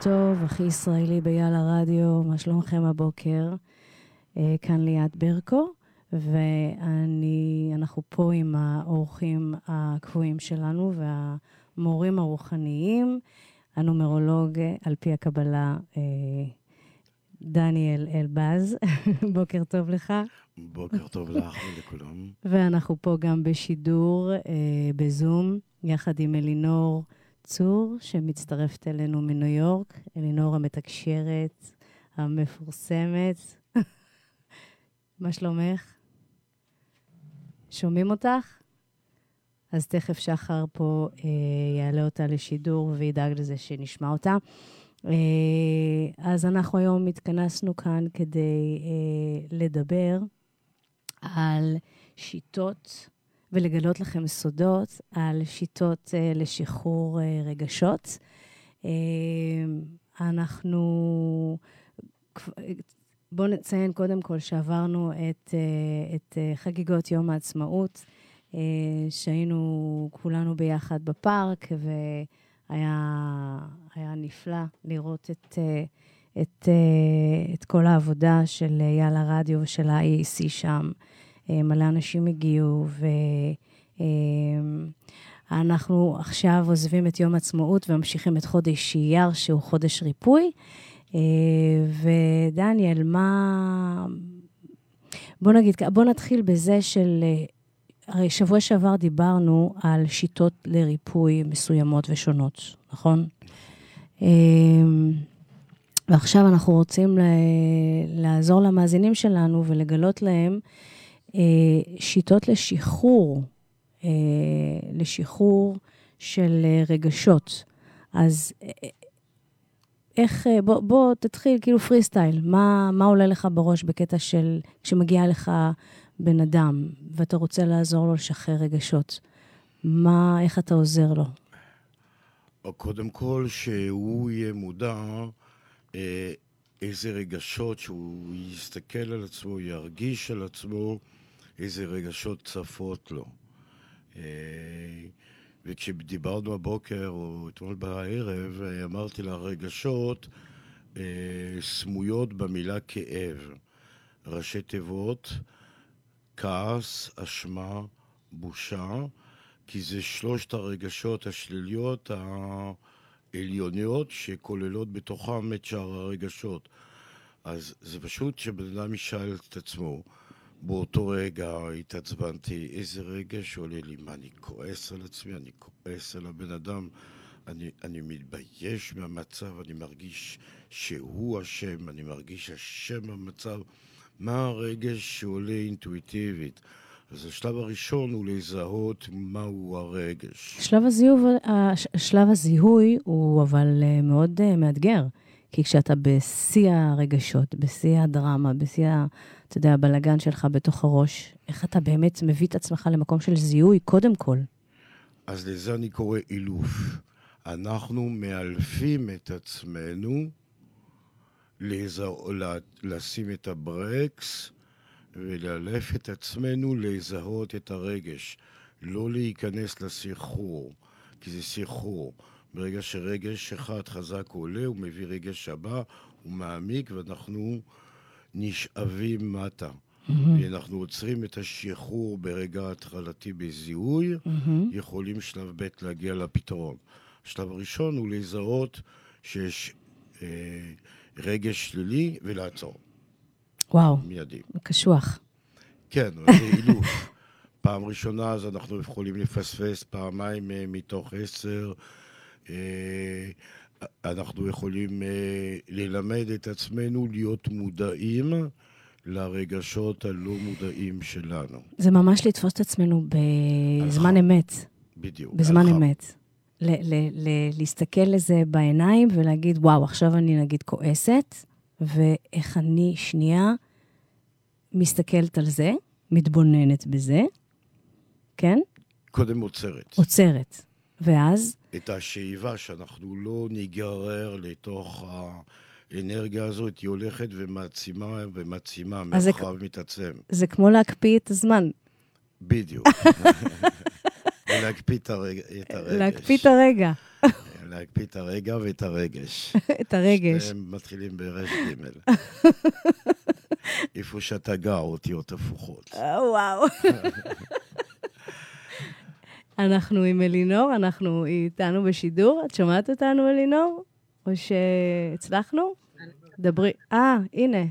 טוב, הכי ישראלי ביאללה רדיו, מה שלומכם הבוקר? אה, כאן ליאת ברקו, ואנחנו פה עם האורחים הקבועים שלנו והמורים הרוחניים, הנומרולוג על פי הקבלה, אה, דניאל אלבז. בוקר טוב לך. בוקר טוב לך ולכולם. ואנחנו פה גם בשידור, אה, בזום, יחד עם אלינור. צור, שמצטרפת אלינו מניו יורק, אלינור המתקשרת, המפורסמת. מה שלומך? שומעים אותך? אז תכף שחר פה אה, יעלה אותה לשידור וידאג לזה שנשמע אותה. אה, אז אנחנו היום התכנסנו כאן כדי אה, לדבר על שיטות ולגלות לכם סודות על שיטות uh, לשחרור רגשות. אנחנו... בואו נציין קודם כל שעברנו את, את חגיגות יום העצמאות, שהיינו כולנו ביחד בפארק, והיה נפלא לראות את, uh, את, uh, את כל העבודה של יאללה רדיו ושל ה-IAC שם. אה, מלא אנשים הגיעו, ואנחנו עכשיו עוזבים את יום עצמאות וממשיכים את חודש אייר, שהוא חודש ריפוי. אה, ודניאל, מה... בוא נגיד, בוא נתחיל בזה של... הרי שבוע שעבר דיברנו על שיטות לריפוי מסוימות ושונות, נכון? ועכשיו אנחנו רוצים לעזור למאזינים שלנו ולגלות להם אה, שיטות לשחרור, אה, לשחרור של אה, רגשות. אז איך, בוא, בוא תתחיל כאילו פרי סטייל, מה, מה עולה לך בראש בקטע של כשמגיע לך בן אדם ואתה רוצה לעזור לו לשחרר רגשות? מה, איך אתה עוזר לו? קודם כל, שהוא יהיה מודע אה, איזה רגשות, שהוא יסתכל על עצמו, ירגיש על עצמו, איזה רגשות צפות לו. אה, וכשדיברנו הבוקר או אתמול בערב, אמרתי לה, רגשות אה, סמויות במילה כאב. ראשי תיבות, כעס, אשמה, בושה, כי זה שלושת הרגשות השליליות העליוניות שכוללות בתוכם את שאר הרגשות. אז זה פשוט שבן אדם ישאל את עצמו, באותו רגע התעצבנתי, איזה רגע שעולה לי, מה, אני כועס על עצמי, אני כועס על הבן אדם, אני, אני מתבייש מהמצב, אני מרגיש שהוא אשם, אני מרגיש אשם במצב. מה הרגש שעולה אינטואיטיבית? אז השלב הראשון הוא לזהות מהו הרגש. שלב הזיהוי, שלב הזיהוי הוא אבל אה, מאוד אה, מאתגר. כי כשאתה בשיא הרגשות, בשיא הדרמה, בשיא, אתה יודע, הבלגן שלך בתוך הראש, איך אתה באמת מביא את עצמך למקום של זיהוי, קודם כל? אז לזה אני קורא אילוף. אנחנו מאלפים את עצמנו לזה... לשים את הברקס ולאלף את עצמנו לזהות את הרגש. לא להיכנס לסחרור, כי זה סחרור. ברגע שרגש אחד חזק עולה, הוא מביא רגש הבא, הוא מעמיק, ואנחנו נשאבים מטה. Mm-hmm. ואנחנו עוצרים את השחרור ברגע התחלתי בזיהוי, mm-hmm. יכולים שלב ב' להגיע לפתרון. השלב הראשון הוא לזהות שיש אה, רגש שלילי ולעצור. וואו. מיידי. קשוח. כן, זה אילוף. פעם ראשונה אז אנחנו יכולים לפספס פעמיים אה, מתוך עשר. אה, אנחנו יכולים אה, ללמד את עצמנו להיות מודעים לרגשות הלא מודעים שלנו. זה ממש לתפוס את עצמנו בזמן אמת. בדיוק. בזמן אמת. ל- ל- ל- להסתכל לזה בעיניים ולהגיד, וואו, עכשיו אני נגיד כועסת, ואיך אני שנייה מסתכלת על זה, מתבוננת בזה, כן? קודם עוצרת. עוצרת. ואז? את השאיבה, שאנחנו לא ניגרר לתוך האנרגיה הזאת היא הולכת ומעצימה ומעצימה, אז זה מרחב מתעצם. זה כמו להקפיא את הזמן, בדיוק. ולהקפיא את הרג- את הרגש. להקפיא את הרגע, להקפיא את הרגע ואת הרגש. את הרגש. שניהם מתחילים ברש ג'. איפה שאתה גר, אותיות הפוכות. אה, וואו. אנחנו עם אלינור, אנחנו איתנו בשידור. את שומעת אותנו, אלינור? או שהצלחנו? דברי. אה, הנה.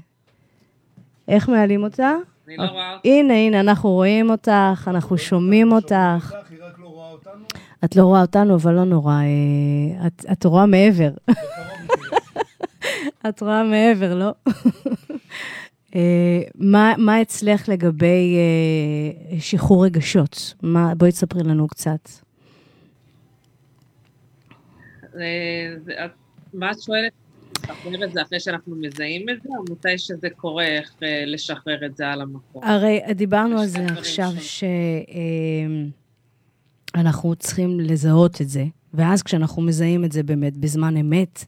איך מעלים אותה? אני לא רואה. הנה, הנה, אנחנו רואים אותך, אנחנו שומעים אותך. אותנו? את לא רואה אותנו, אבל לא נורא. אה, את, את רואה מעבר. את רואה מעבר, לא? אה, מה, מה אצלך לגבי אה, שחרור רגשות? מה, בואי תספרי לנו קצת. מה את שואלת? לשחרר את זה אחרי שאנחנו מזהים את זה, או מתי שזה קורה, איך לשחרר את זה על המקום? הרי דיברנו על זה עכשיו, שונים. שאנחנו צריכים לזהות את זה, ואז כשאנחנו מזהים את זה באמת בזמן אמת,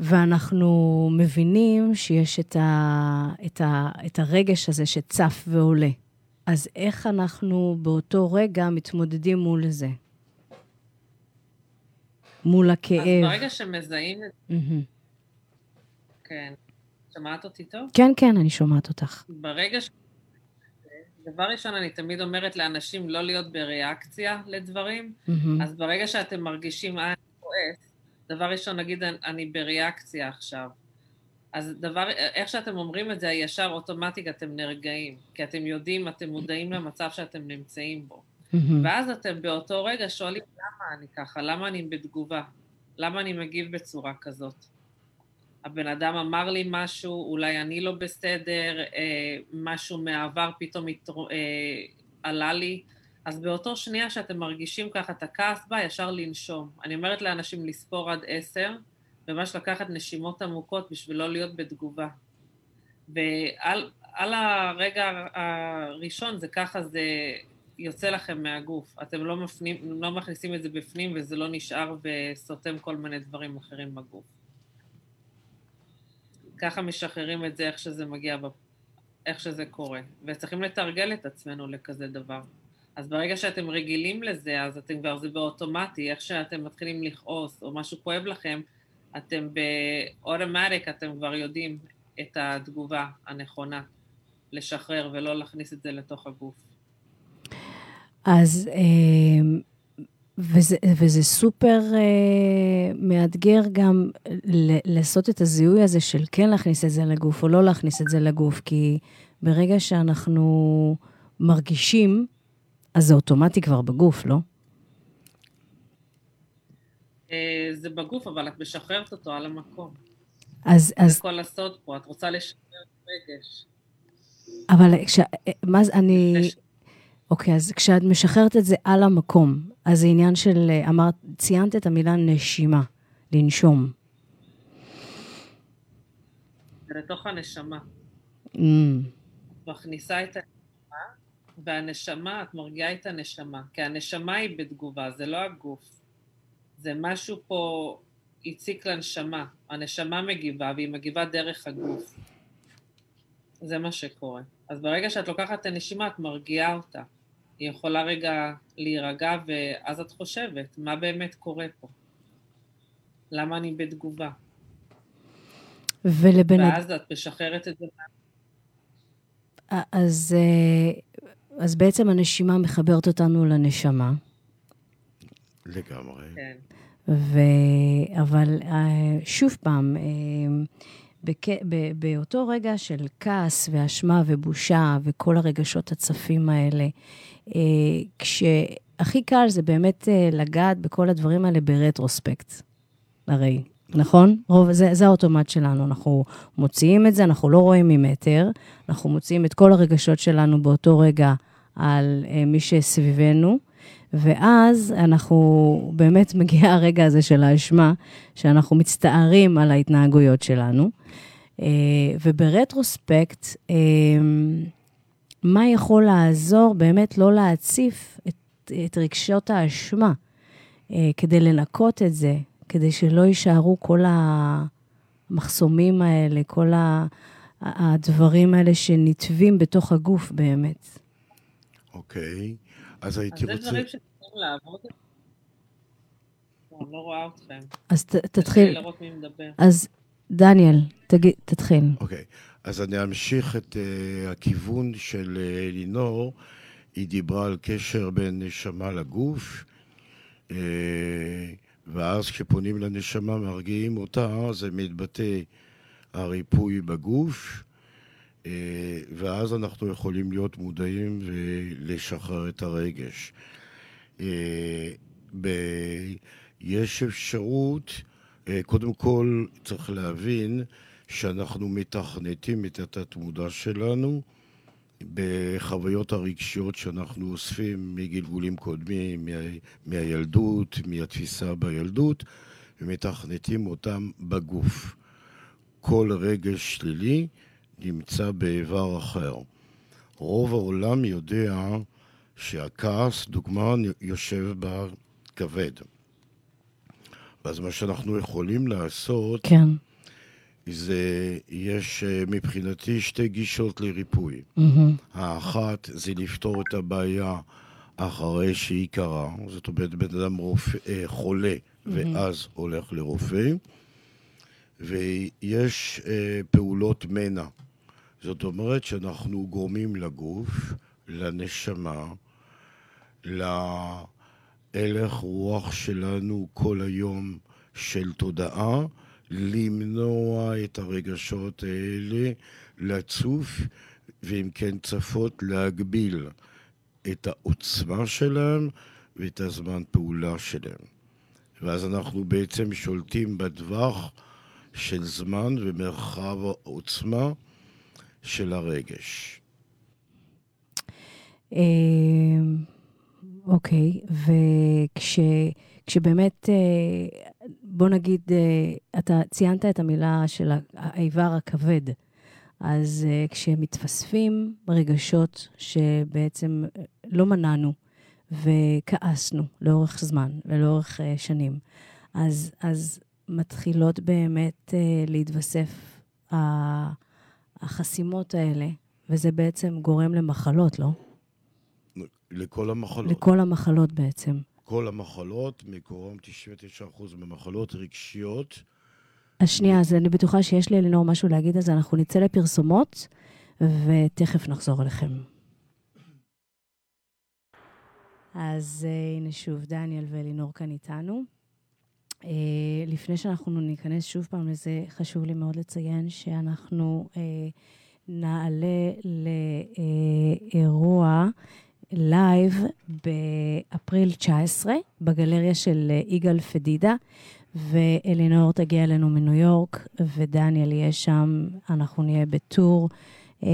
ואנחנו מבינים שיש את, ה, את, ה, את הרגש הזה שצף ועולה, אז איך אנחנו באותו רגע מתמודדים מול זה? מול אז הכאב. ברגע שמזהים את זה, מהמם. כן. שמעת אותי טוב? כן, כן, אני שומעת אותך. ברגע ש... דבר ראשון, אני תמיד אומרת לאנשים לא להיות בריאקציה לדברים, מהמם. אז ברגע שאתם מרגישים, אה, אני כועס, דבר ראשון, נגיד, אני- בריאקציה עכשיו. אז דבר, איך שאתם אומרים את זה, ישר אוטומטית אתם נרגעים, כי אתם יודעים, אתם מודעים למצב שאתם נמצאים בו. מהמם. ואז אתם באותו רגע שואלים, למה אני ככה? למה אני בתגובה? למה אני מגיב בצורה כזאת? הבן אדם אמר לי משהו, אולי אני לא בסדר, אה, משהו מהעבר פתאום התר... אה, עלה לי. אז באותו שנייה שאתם מרגישים ככה את הכעס בא, ישר לנשום. אני אומרת לאנשים לספור עד עשר, ממש לקחת נשימות עמוקות בשביל לא להיות בתגובה. ועל על הרגע הראשון זה ככה זה יוצא לכם מהגוף. אתם לא, מפנים, לא מכניסים את זה בפנים וזה לא נשאר וסותם כל מיני דברים אחרים בגוף. ככה משחררים את זה איך שזה מגיע. איך שזה קורה. וצריכים לתרגל את עצמנו לכזה דבר. אז ברגע שאתם רגילים לזה, אז אתם כבר, זה באוטומטי, איך שאתם מתחילים לכעוס או משהו כואב לכם, אתם באוטומטיק, אתם כבר יודעים את התגובה הנכונה, לשחרר ולא להכניס את זה לתוך הגוף. אז, אה, וזה, וזה סופר אה, מאתגר גם ל- לעשות את הזיהוי הזה של כן להכניס את זה לגוף או לא להכניס את זה לגוף, כי ברגע שאנחנו מרגישים, אז זה אוטומטי כבר בגוף, לא? אה, זה בגוף, אבל את משחררת אותו על המקום. אז, זה אז כל הסוד פה, את רוצה לשחרר רגש. אבל כש... מה זה, אני... לש- אוקיי, אז כשאת משחררת את זה על המקום, אז זה עניין של, אה, אמרת, ציינת את המילה נשימה, לנשום. לתוך הנשמה. Mm, את מכניסה את הנשמה, והנשמה, את מרגיעה את הנשמה. כי הנשמה היא בתגובה, זה לא הגוף. זה משהו פה הציק לנשמה. הנשמה מגיבה, והיא מגיבה דרך הגוף. זה מה שקורה. אז ברגע שאת לוקחת את הנשימה, את מרגיעה אותה. היא יכולה רגע להירגע, ואז את חושבת, מה באמת קורה פה? למה אני בתגובה? ולבן. ואז את משחררת את זה אז, אה, אז בעצם הנשימה מחברת אותנו לנשמה, לגמרי. כן. ו... אבל אה, שוב פעם, אה, בק... ב... באותו רגע של כעס ואשמה ובושה וכל הרגשות הצפים האלה, כשהכי קל זה באמת אה, לגעת בכל הדברים האלה ברטרוספקט, הרי. נכון? רוב, זה, זה האוטומט שלנו, אנחנו מוציאים את זה, אנחנו לא רואים ממטר, אנחנו מוציאים את כל הרגשות שלנו באותו רגע על אה, מי שסביבנו, ואז אנחנו, באמת מגיע הרגע הזה של האשמה, שאנחנו מצטערים על ההתנהגויות שלנו. אה, וברטרוספקט, אה, מה יכול לעזור באמת לא להציף את, את רגשות האשמה, אה, כדי לנקות את זה, כדי שלא יישארו כל המחסומים האלה, כל ה, הדברים האלה שנתבים בתוך הגוף באמת. אוקיי, אז הייתי רוצה... אז זה דברים שצריכים לעבוד. אני לא רואה אתכם. אז ת, תתחיל. אז דניאל, תגיד, תתחיל. אוקיי, אז אני אמשיך את uh, הכיוון של uh, לינור. היא דיברה על קשר בין נשמה לגוף, uh, ואז כשפונים לנשמה, מרגיעים אותה, זה מתבטא הריפוי בגוף, uh, ואז אנחנו יכולים להיות מודעים ולשחרר את הרגש. Uh, ב- יש אפשרות, uh, קודם כל צריך להבין שאנחנו מתכנתים את התת-מודע שלנו בחוויות הרגשיות שאנחנו אוספים מגלגולים קודמים, מה, מהילדות, מהתפיסה בילדות, ומתכנתים אותם בגוף. כל רגש שלילי נמצא באיבר אחר. רוב העולם יודע שהכעס, דוגמה, יושב בכבד. ואז מה שאנחנו יכולים לעשות, כן. זה, יש אה, מבחינתי שתי גישות לריפוי. Mm-hmm. האחת זה לפתור את הבעיה אחרי שהיא קרה, זאת אומרת, בן אדם רופא, אה, חולה ואז הולך לרופא, ויש אה, פעולות מנע. זאת אומרת שאנחנו גורמים לגוף, לנשמה, להלך רוח שלנו כל היום של תודעה, למנוע את הרגשות האלה, לצוף, ואם כן צפות, להגביל את העוצמה שלהם ואת הזמן פעולה שלהם. ואז אנחנו בעצם שולטים בטווח של זמן ומרחב העוצמה של הרגש. אה, אוקיי, וכשבאמת, אה, בוא נגיד, אה, אתה ציינת את המילה של האיבר הכבד, אז כשמתווספים רגשות שבעצם לא מנענו וכעסנו לאורך זמן ולאורך שנים, אז, אז מתחילות באמת להתווסף החסימות האלה, וזה בעצם גורם למחלות, לא? לכל המחלות. לכל המחלות בעצם. כל המחלות, מקורם 99% ממחלות רגשיות. אז שנייה, אז אני בטוחה שיש לי אלינור משהו להגיד זה, אנחנו נצא לפרסומות, ותכף נחזור אליכם. אז uh, הנה שוב, דניאל ואלינור כאן איתנו. Uh, לפני שאנחנו ניכנס שוב פעם לזה, חשוב לי מאוד לציין שאנחנו uh, נעלה לאירוע לייב באפריל 19 בגלריה של יגאל פדידה, ואלינור תגיע אלינו מניו יורק, ודניאל יהיה שם. אנחנו נהיה בטור uh,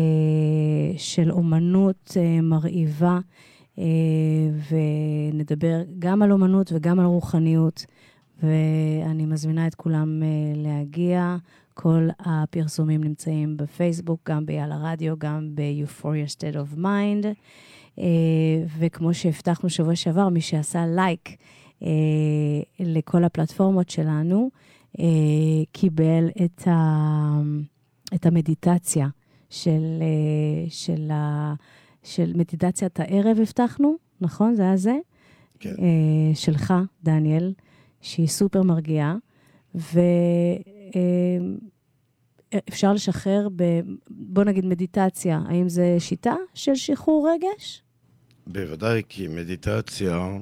של אומנות uh, מרהיבה, uh, ונדבר גם על אומנות וגם על רוחניות. ואני מזמינה את כולם uh, להגיע. כל הפרסומים נמצאים בפייסבוק, גם ביאללה רדיו, גם ב-Euphoria State of Mind. Uh, וכמו שהבטחנו שבוע שעבר, מי שעשה לייק uh, לכל הפלטפורמות שלנו, uh, קיבל את, ה, את המדיטציה של, של, ה, של מדיטציית הערב, הבטחנו, נכון? זה היה זה? כן. שלך, דניאל. שהיא סופר מרגיעה, ואפשר לשחרר ב... בוא נגיד מדיטציה. האם זו שיטה של שחרור רגש? בוודאי, כי מדיטציה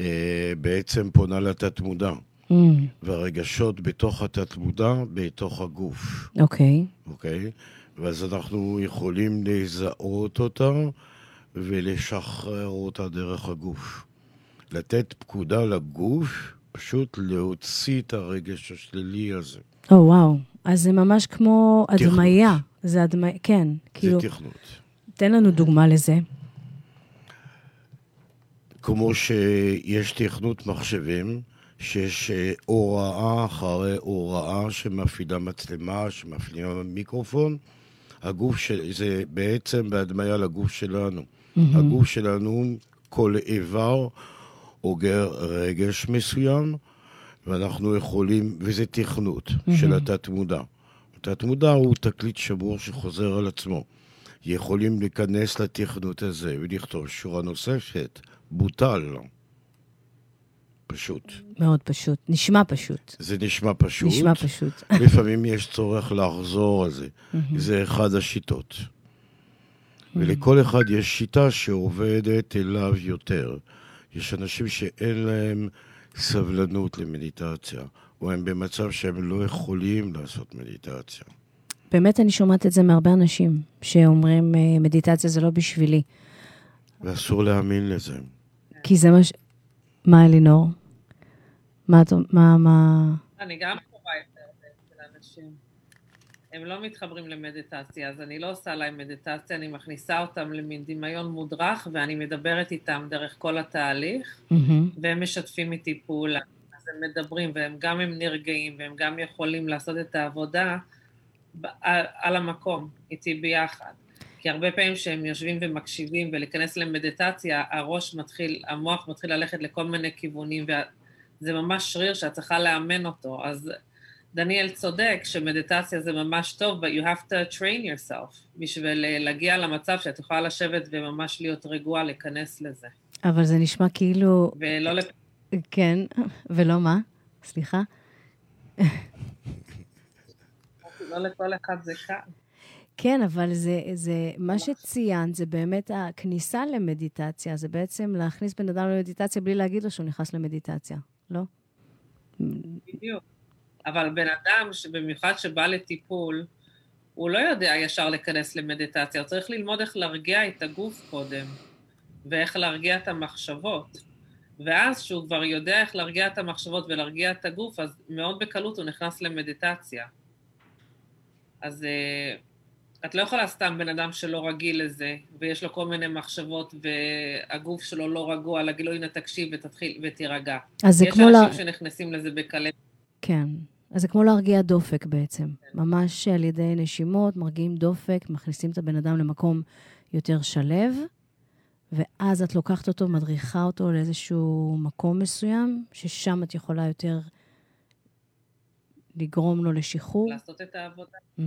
אה, בעצם פונה לתת-מודע. Mm. והרגשות בתוך התת-מודע, בתוך הגוף. אוקיי. Okay. אוקיי? Okay? ואז אנחנו יכולים לזהות אותה ולשחרר אותה דרך הגוף. לתת פקודה לגוף פשוט להוציא את הרגש השלילי הזה. או, oh, וואו. אז זה ממש כמו הדמיה. זה הדמיה, כן. כאילו, זה תכנות. תן לנו דוגמה לזה. כמו שיש תכנות מחשבים, שיש אה, הוראה אחרי הוראה שמפעילה מצלמה, שמפעילה מיקרופון, הגוף של... זה בעצם בהדמיה לגוף שלנו. Mm-hmm. הגוף שלנו, כל איבר אוגר רגש מסוים, ואנחנו יכולים, וזה תכנות mm-hmm. של התת-מודע. התת-מודע הוא תקליט שמור שחוזר על עצמו. יכולים להיכנס לתכנות הזה ולכתוב שורה נוספת, בוטל. פשוט. מאוד פשוט. נשמע פשוט. זה נשמע פשוט. נשמע פשוט. לפעמים יש צורך לחזור על זה. זה אחד השיטות. ולכל אחד יש שיטה שעובדת אליו יותר. יש אנשים שאין להם סבלנות למדיטציה, או הם במצב שהם לא יכולים לעשות מדיטציה. באמת אני שומעת את זה מהרבה אנשים, שאומרים, אה, מדיטציה זה לא בשבילי. ואסור להאמין לזה. כי זה מה ש... מה, אלינור? מה את... מה... מה... אני גם קרובה יותר של אנשים. הם לא מתחברים למדיטציה, אז אני לא עושה להם מדיטציה, אני מכניסה אותם למין דמיון מודרך, ואני מדברת איתם דרך כל התהליך, mm-hmm. והם משתפים איתי פעולה. אז הם מדברים, והם גם הם נרגעים, והם גם יכולים לעשות את העבודה על, על המקום, איתי ביחד. כי הרבה פעמים שהם יושבים ומקשיבים ולהיכנס למדיטציה, הראש מתחיל, המוח מתחיל ללכת לכל מיני כיוונים, וזה ממש שריר שאת צריכה לאמן אותו. אז דניאל צודק שמדיטציה זה ממש טוב, but you have to train yourself בשביל להגיע למצב שאת יכולה לשבת וממש להיות רגועה, להיכנס לזה. אבל זה נשמע כאילו... ולא... לפ... כן, ולא מה? סליחה? לא לכל אחד זה קל. כן, אבל זה, זה, מה שציינת זה באמת הכניסה למדיטציה, זה בעצם להכניס בן אדם למדיטציה בלי להגיד לו שהוא נכנס למדיטציה, לא? בדיוק. אבל בן אדם, במיוחד שבא לטיפול, הוא לא יודע ישר להיכנס למדיטציה, הוא צריך ללמוד איך להרגיע את הגוף קודם, ואיך להרגיע את המחשבות. ואז כשהוא כבר יודע איך להרגיע את המחשבות ולהרגיע את הגוף, אז מאוד בקלות הוא נכנס למדיטציה. אז uh, את לא יכולה סתם בן אדם שלא רגיל לזה, ויש לו כל מיני מחשבות, והגוף שלו לא רגוע, להגיד לו, הנה תקשיב ותתחיל ותירגע. אז זה כמו... יש אנשים לה... שנכנסים לזה בקלה. כן. אז זה כמו להרגיע דופק בעצם. ממש על ידי נשימות, מרגיעים דופק, מכניסים את הבן אדם למקום יותר שלב, ואז את לוקחת אותו, מדריכה אותו לאיזשהו מקום מסוים, ששם את יכולה יותר לגרום לו לשחרור. לעשות את העבודה. Mm-hmm.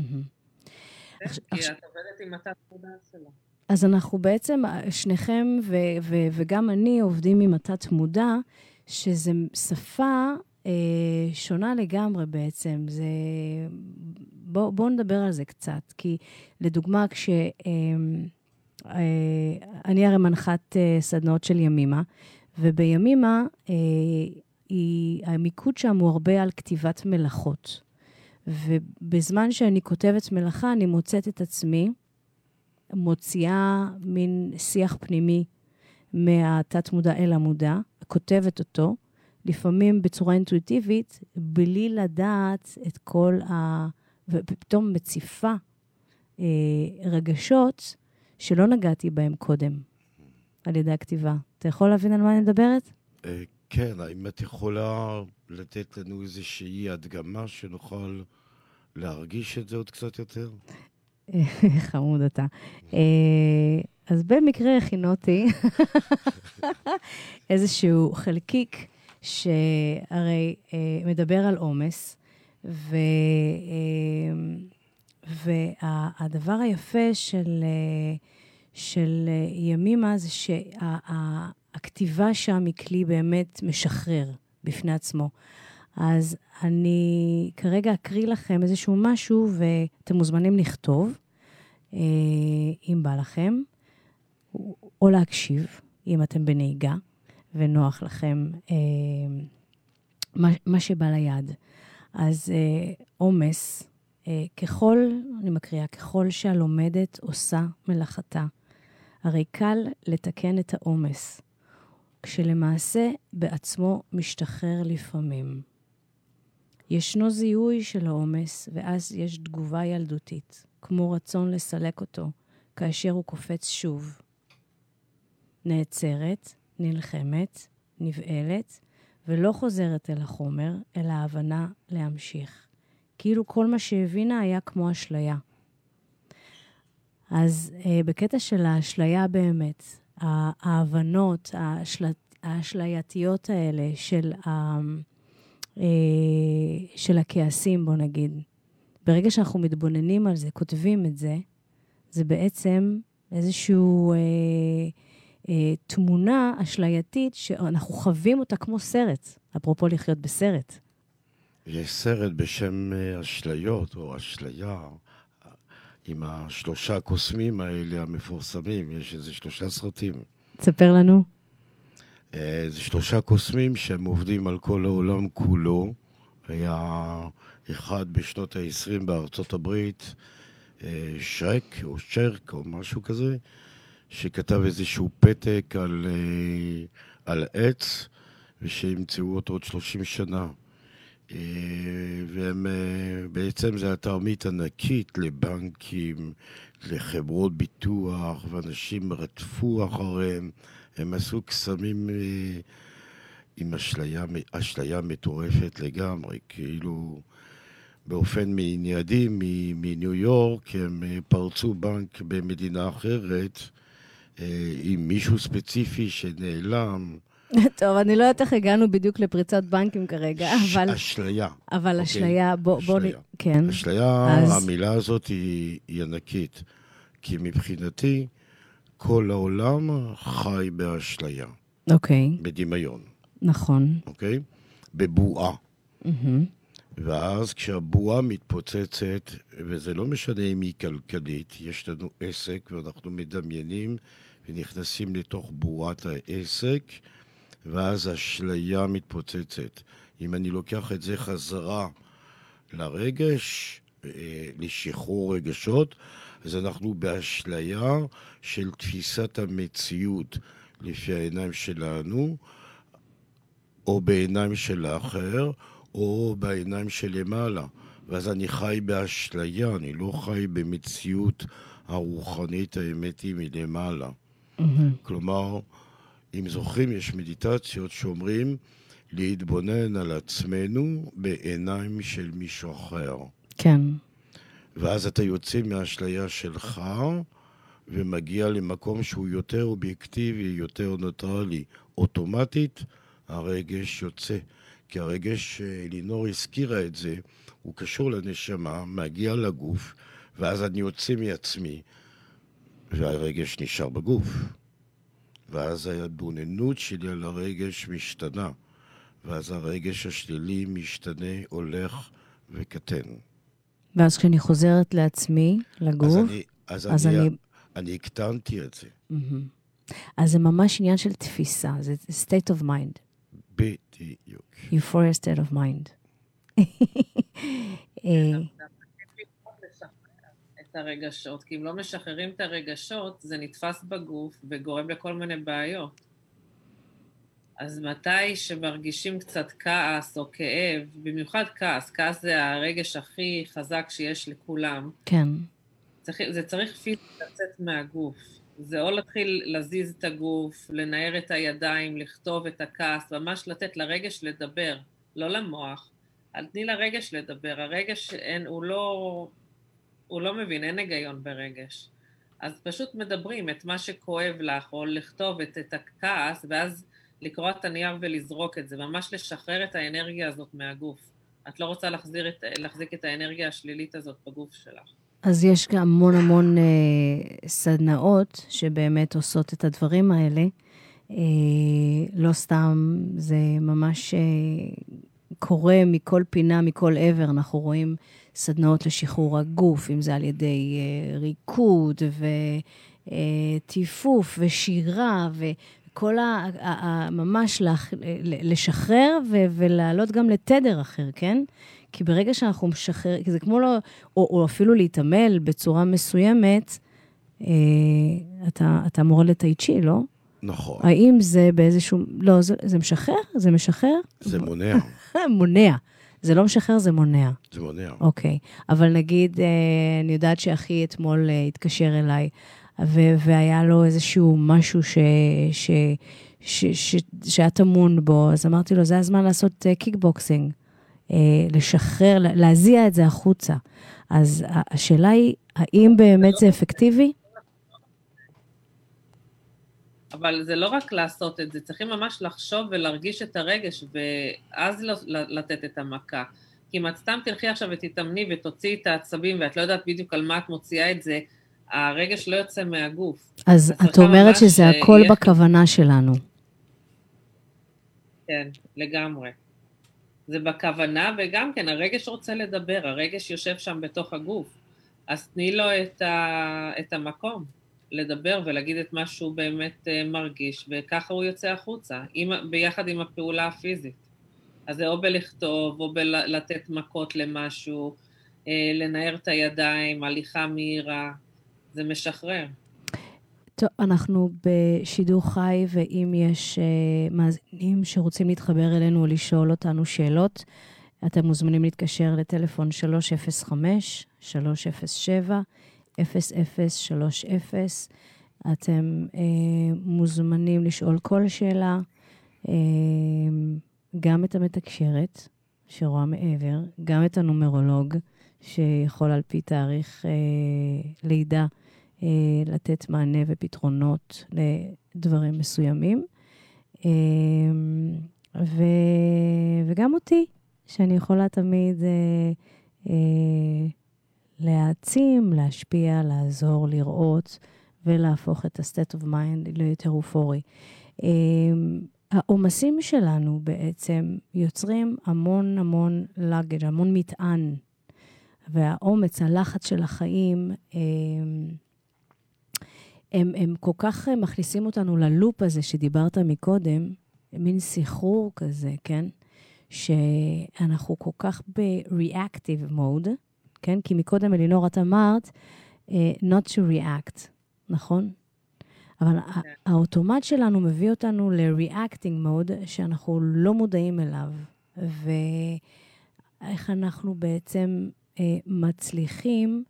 כי את עובדת עם התת-מודע שלו. אז אנחנו בעצם, שניכם ו- ו- וגם אני עובדים עם התת-מודע, שזה שפה אה, שונה לגמרי בעצם. זה... בואו בוא נדבר על זה קצת. כי לדוגמה, כש... אה, אה, אני הרי מנחת אה, סדנאות של ימימה, ובימימה אה, היא, המיקוד שם הוא הרבה על כתיבת מלאכות. ובזמן שאני כותבת מלאכה, אני מוצאת את עצמי מוציאה מין שיח פנימי מהתת-מודע אל המודע, כותבת אותו, לפעמים בצורה אינטואיטיבית, בלי לדעת את כל ה... ופתאום מציפה אה, רגשות שלא נגעתי בהם קודם על ידי הכתיבה. אתה יכול להבין על מה אני מדברת? אה, כן, האם את יכולה לתת לנו איזושהי הדגמה שנוכל להרגיש את זה עוד קצת יותר? חמוד אתה. אה, אז במקרה הכינותי איזשהו חלקיק שהרי אה, מדבר על עומס, ו... והדבר היפה של, של ימימה זה שה... הכתיבה שם היא כלי באמת משחרר בפני עצמו. אז אני כרגע אקריא לכם איזשהו משהו, ואתם מוזמנים לכתוב, אה, אם בא לכם, או להקשיב, אם אתם בנהיגה, ונוח לכם אה, מה, מה שבא ליד. אז אה, עומס, ככל, אני מקריאה, ככל שהלומדת עושה מלאכתה, הרי קל לתקן את העומס. כשלמעשה בעצמו משתחרר לפעמים. ישנו זיהוי של העומס, ואז יש תגובה ילדותית, כמו רצון לסלק אותו, כאשר הוא קופץ שוב. נעצרת, נלחמת, נבעלת, ולא חוזרת אל החומר, אלא ההבנה להמשיך. כאילו כל מה שהבינה היה כמו אשליה. אז אה, בקטע של האשליה באמת, ההבנות האשל... האשלייתיות האלה של אה, של הכעסים, בוא נגיד. ברגע שאנחנו מתבוננים על זה, כותבים את זה, זה בעצם איזושהי אה, אה, תמונה אשלייתית שאנחנו חווים אותה כמו סרט, אפרופו לחיות בסרט. יש סרט בשם אה, אשליות, או אשליה, עם השלושה קוסמים האלה המפורסמים, יש איזה שלושה סרטים. תספר לנו. אה, זה שלושה קוסמים שהם עובדים על כל העולם כולו. היה אחד בשנות ה-20 בארצות הברית, אה, שרק או שרק או משהו כזה, שכתב איזשהו פתק על, אה, על עץ, ושימצאו אותו עוד 30 שנה. והם, בעצם זה הייתה תרמית ענקית לבנקים, לחברות ביטוח, ואנשים רדפו אחריהם. הם עשו קסמים אה, עם אשליה, אשליה מטורפת לגמרי, כאילו באופן מניידי מניו יורק הם אה, פרצו בנק במדינה אחרת אה, עם מישהו ספציפי שנעלם. טוב, אני לא יודעת איך הגענו בדיוק לפריצת בנקים כרגע, אבל... אשליה. אבל אוקיי? אשליה, בוא... בוא... כן. אשליה. המילה הזאת היא, ענקית. כי מבחינתי, כל העולם חי באשליה. אוקיי. בדמיון. נכון. אוקיי? בבועה. ואז כשהבועה מתפוצצת, וזה לא משנה אם היא כלכלית, יש לנו עסק ואנחנו מדמיינים ונכנסים לתוך בועת העסק, ואז האשליה מתפוצצת. אם אני לוקח את זה חזרה לרגש, אה, לשחרור רגשות, אז אנחנו באשליה של תפיסת המציאות לפי העיניים שלנו, או בעיניים של האחר, או בעיניים שלמעלה. ואז אני חי באשליה, אני לא חי במציאות הרוחנית האמת היא מלמעלה. Mm-hmm. כלומר, אם זוכרים, יש מדיטציות שאומרים להתבונן על עצמנו בעיניים של מישהו אחר. כן. ואז אתה יוצא מהאשליה שלך ומגיע למקום שהוא יותר אובייקטיבי, יותר ניטרלי. אוטומטית הרגש יוצא. כי הרגש, לינור הזכירה את זה, הוא קשור לנשמה, מגיע לגוף, ואז אני יוצא מעצמי, והרגש נשאר בגוף. ואז ההתבוננות שלי על הרגש משתנה, ואז הרגש השלילי משתנה, הולך וקטן. ואז כשאני חוזרת לעצמי, לגוף, אז אני... אז, אז אני, אני... אני הקטנתי את זה. Mm-hmm. אז זה ממש עניין של תפיסה, זה state of mind. בדיוק. euphoria state of mind. את הרגשות, כי אם לא משחררים את הרגשות, זה נתפס בגוף וגורם לכל מיני בעיות. אז מתי שמרגישים קצת כעס או כאב, במיוחד כעס, כעס זה הרגש הכי חזק שיש לכולם. כן. צריך, זה צריך פיזית לצאת מהגוף. זה או להתחיל להזיז את הגוף, לנער את הידיים, לכתוב את הכעס, ממש לתת לרגש לדבר, לא למוח. תני לרגש לדבר, הרגש אין, הוא לא, הוא לא מבין, אין היגיון ברגש. אז פשוט מדברים את מה שכואב לך, או לכתוב את, את הכעס, ואז לקרוע את הנייר ולזרוק את זה, ממש לשחרר את האנרגיה הזאת מהגוף. את לא רוצה להחזיר את, להחזיק את האנרגיה השלילית הזאת בגוף שלך. אז יש גם המון המון אה, סדנאות שבאמת עושות את הדברים האלה. אה, לא סתם, זה ממש אה, קורה מכל פינה, מכל עבר. אנחנו רואים סדנאות לשחרור הגוף, אם זה על ידי אה, ריקוד וטיפוף אה, ושירה, ו... כל ה... ממש לח, לשחרר ולעלות גם לתדר אחר, כן? כי ברגע שאנחנו משחרר, זה כמו לא, או, או אפילו להתעמל בצורה מסוימת, אה, אתה, אתה מורה לטאי לא? נכון. האם זה באיזשהו... לא, זה, זה משחרר? זה משחרר? זה מונע. מונע. זה לא משחרר, זה מונע. זה מונע. אוקיי. אבל נגיד, אה, אני יודעת שאחי אתמול אה, התקשר אליי, ו- והיה לו איזשהו משהו ש- ש- ש- ש- שהיה טמון בו, אז אמרתי לו, זה הזמן לעשות קיקבוקסינג, אה, אה, לשחרר, להזיע את זה החוצה. אז השאלה היא, האם באמת זה אפקטיבי? אבל זה לא רק לעשות את זה, צריכים ממש לחשוב ולהרגיש את הרגש, ואז לתת את המכה. כי אם את סתם תלכי עכשיו ותתאמני ותוציאי את העצבים, ואת לא יודעת בדיוק על מה את מוציאה את זה, הרגש לא יוצא מהגוף. אז את אומרת שזה הכל יהיה... בכוונה שלנו. כן, לגמרי. זה בכוונה, וגם כן, הרגש רוצה לדבר, הרגש יושב שם בתוך הגוף. אז תני לו את, ה, את המקום לדבר ולהגיד את מה שהוא באמת אה, מרגיש, וככה הוא יוצא החוצה, עם, ביחד עם הפעולה הפיזית. אז זה או בלכתוב, או בלתת מכות למשהו, אה, לנער את הידיים, הליכה מהירה, זה משחרר. טוב, אנחנו בשידור חי, ואם יש uh, מאזינים שרוצים להתחבר אלינו או לשאול אותנו שאלות, אתם מוזמנים להתקשר לטלפון 305-307-0030. אתם uh, מוזמנים לשאול כל שאלה, uh, גם את המתקשרת, שרואה מעבר, גם את הנומרולוג, שיכול על פי תאריך uh, לידה uh, לתת מענה ופתרונות לדברים מסוימים. Uh, ו... וגם אותי, שאני יכולה תמיד uh, uh, להעצים, להשפיע, לעזור, לראות ולהפוך את ה-state of mind ליותר אופורי. Uh, העומסים שלנו בעצם יוצרים המון המון לגג', המון מטען, והאומץ, הלחץ של החיים, הם, הם, הם כל כך מכניסים אותנו ללופ הזה שדיברת מקודם, מין סחרור כזה, כן? שאנחנו כל כך ב-reactive mode, כן? כי מקודם, אלינור, את אמרת, uh, not to react, נכון? אבל כן. האוטומט שלנו מביא אותנו ל-reacting mode שאנחנו לא מודעים אליו, ואיך אנחנו בעצם uh, מצליחים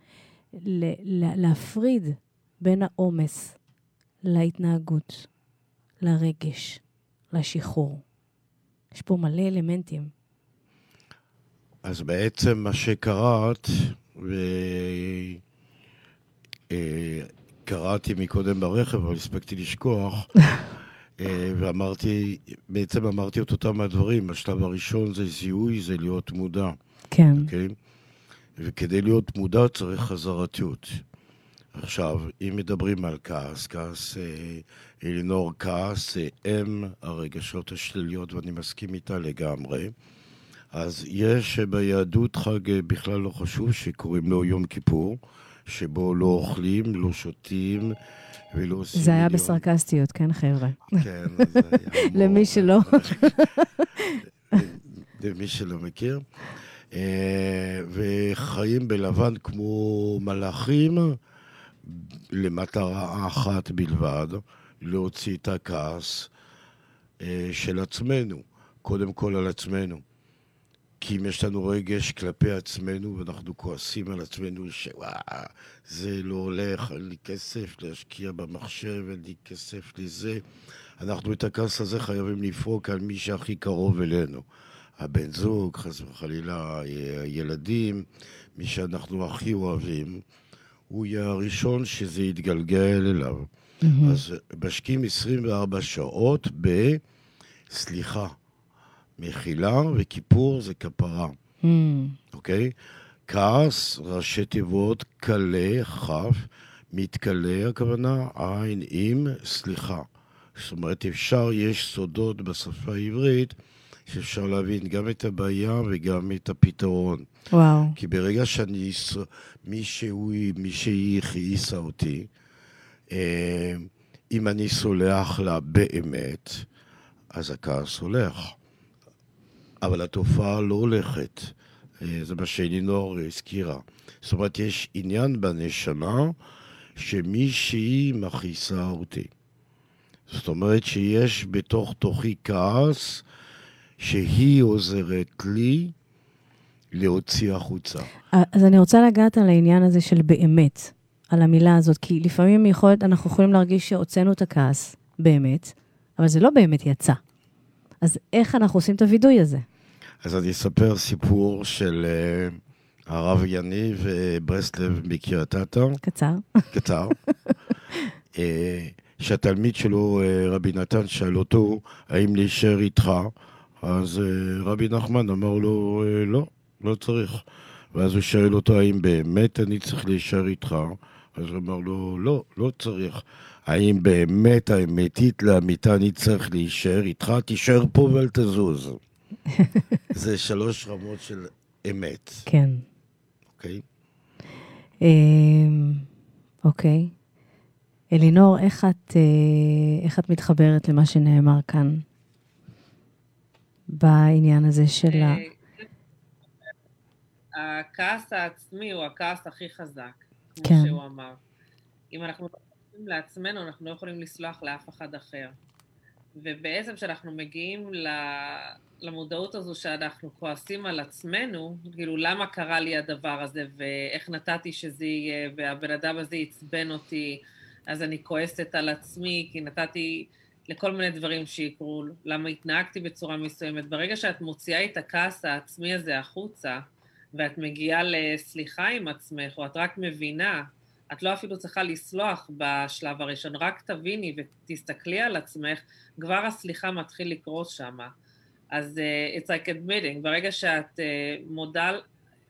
ל- להפריד בין העומס להתנהגות, לרגש, לשחרור. יש פה מלא אלמנטים. אז בעצם מה שקראת, וקראתי מקודם ברכב, אבל הספקתי לשכוח, אה, ואמרתי, בעצם אמרתי את אותם הדברים. השלב הראשון זה זיהוי, זה להיות מודע. כן. Okay? אוקיי? וכדי להיות מודע צריך חזרתיות. עכשיו, אם מדברים על כעס, כעס, אה, אלינור כעס, זה אם הרגשות השליליות, ואני מסכים איתה לגמרי. אז יש ביהדות חג אה, בכלל לא חשוב, שקוראים לו יום כיפור, שבו לא אוכלים, לא שותים ולא עושים... זה היה בסרקסטיות, כן, חבר'ה? כן, זה היה... למי שלא. למי שלא מכיר. אה, וחיים בלבן כמו מלאכים. למטרה אחת בלבד, להוציא את הכעס אה, של עצמנו, קודם כל על עצמנו. כי אם יש לנו רגש כלפי עצמנו ואנחנו כועסים על עצמנו שוואו, זה לא הולך, אין לי כסף להשקיע במחשב, אין לי כסף לזה, אנחנו את הכעס הזה חייבים לפרוק על מי שהכי קרוב אלינו. הבן זוג, חס וחלילה, הילדים, מי שאנחנו הכי אוהבים. הוא יהיה הראשון שזה יתגלגל אליו. Mm-hmm. אז משקיעים 24 שעות בסליחה, מחילה, וכיפור זה כפרה. Mm. אוקיי? כעס, ראשי תיבות, קלה, כף, מתקלה, הכוונה עין עם סליחה. זאת אומרת, אפשר, יש סודות בשפה העברית שאפשר להבין גם את הבעיה וגם את הפתרון. וואו. כי ברגע שאני, מישהו, מישהי הכעיסה אותי, אה, אם אני סולח לה באמת, אז הכעס הולך. אבל התופעה לא הולכת. אה, זה מה שאלינור הזכירה. זאת אומרת, יש עניין בנשמה שמישהי מכעיסה אותי. זאת אומרת שיש בתוך תוכי כעס שהיא עוזרת לי להוציא החוצה. אז אני רוצה לגעת על העניין הזה של באמת, על המילה הזאת, כי לפעמים יכול, אנחנו יכולים להרגיש שהוצאנו את הכעס, באמת, אבל זה לא באמת יצא. אז איך אנחנו עושים את הווידוי הזה? אז אני אספר סיפור של uh, הרב יניב ברסלב מקריית אתא. קצר. קצר. uh, שהתלמיד שלו, אה, רבי נתן, שאל אותו האם להישאר איתך, אז אה, רבי נחמן אמר לו, אה, לא, לא צריך. ואז הוא שואל אותו, האם באמת אני צריך להישאר איתך? אז הוא אמר לו, לא, לא צריך. האם באמת האמיתית לאמיתה אני צריך להישאר איתך? תישאר פה ואל תזוז. זה שלוש רמות של אמת. כן. אוקיי? אמ, אוקיי. אלינור, איך את, אה, איך את מתחברת למה שנאמר כאן בעניין הזה של ה... אה, הכעס העצמי הוא הכעס הכי חזק, כמו כן. שהוא אמר. אם אנחנו מתייחסים לעצמנו, אנחנו לא יכולים לסלוח לאף אחד אחר. ובעצם כשאנחנו מגיעים למודעות הזו שאנחנו כועסים על עצמנו, כאילו למה קרה לי הדבר הזה ואיך נתתי שזה יהיה והבן אדם הזה עצבן אותי, אז אני כועסת על עצמי כי נתתי לכל מיני דברים שיקרו, למה התנהגתי בצורה מסוימת. ברגע שאת מוציאה את הכעס העצמי הזה החוצה, ואת מגיעה לסליחה עם עצמך, או את רק מבינה, את לא אפילו צריכה לסלוח בשלב הראשון, רק תביני ותסתכלי על עצמך, כבר הסליחה מתחיל לקרות שם. אז uh, it's like admitting, ברגע שאת uh, מודה,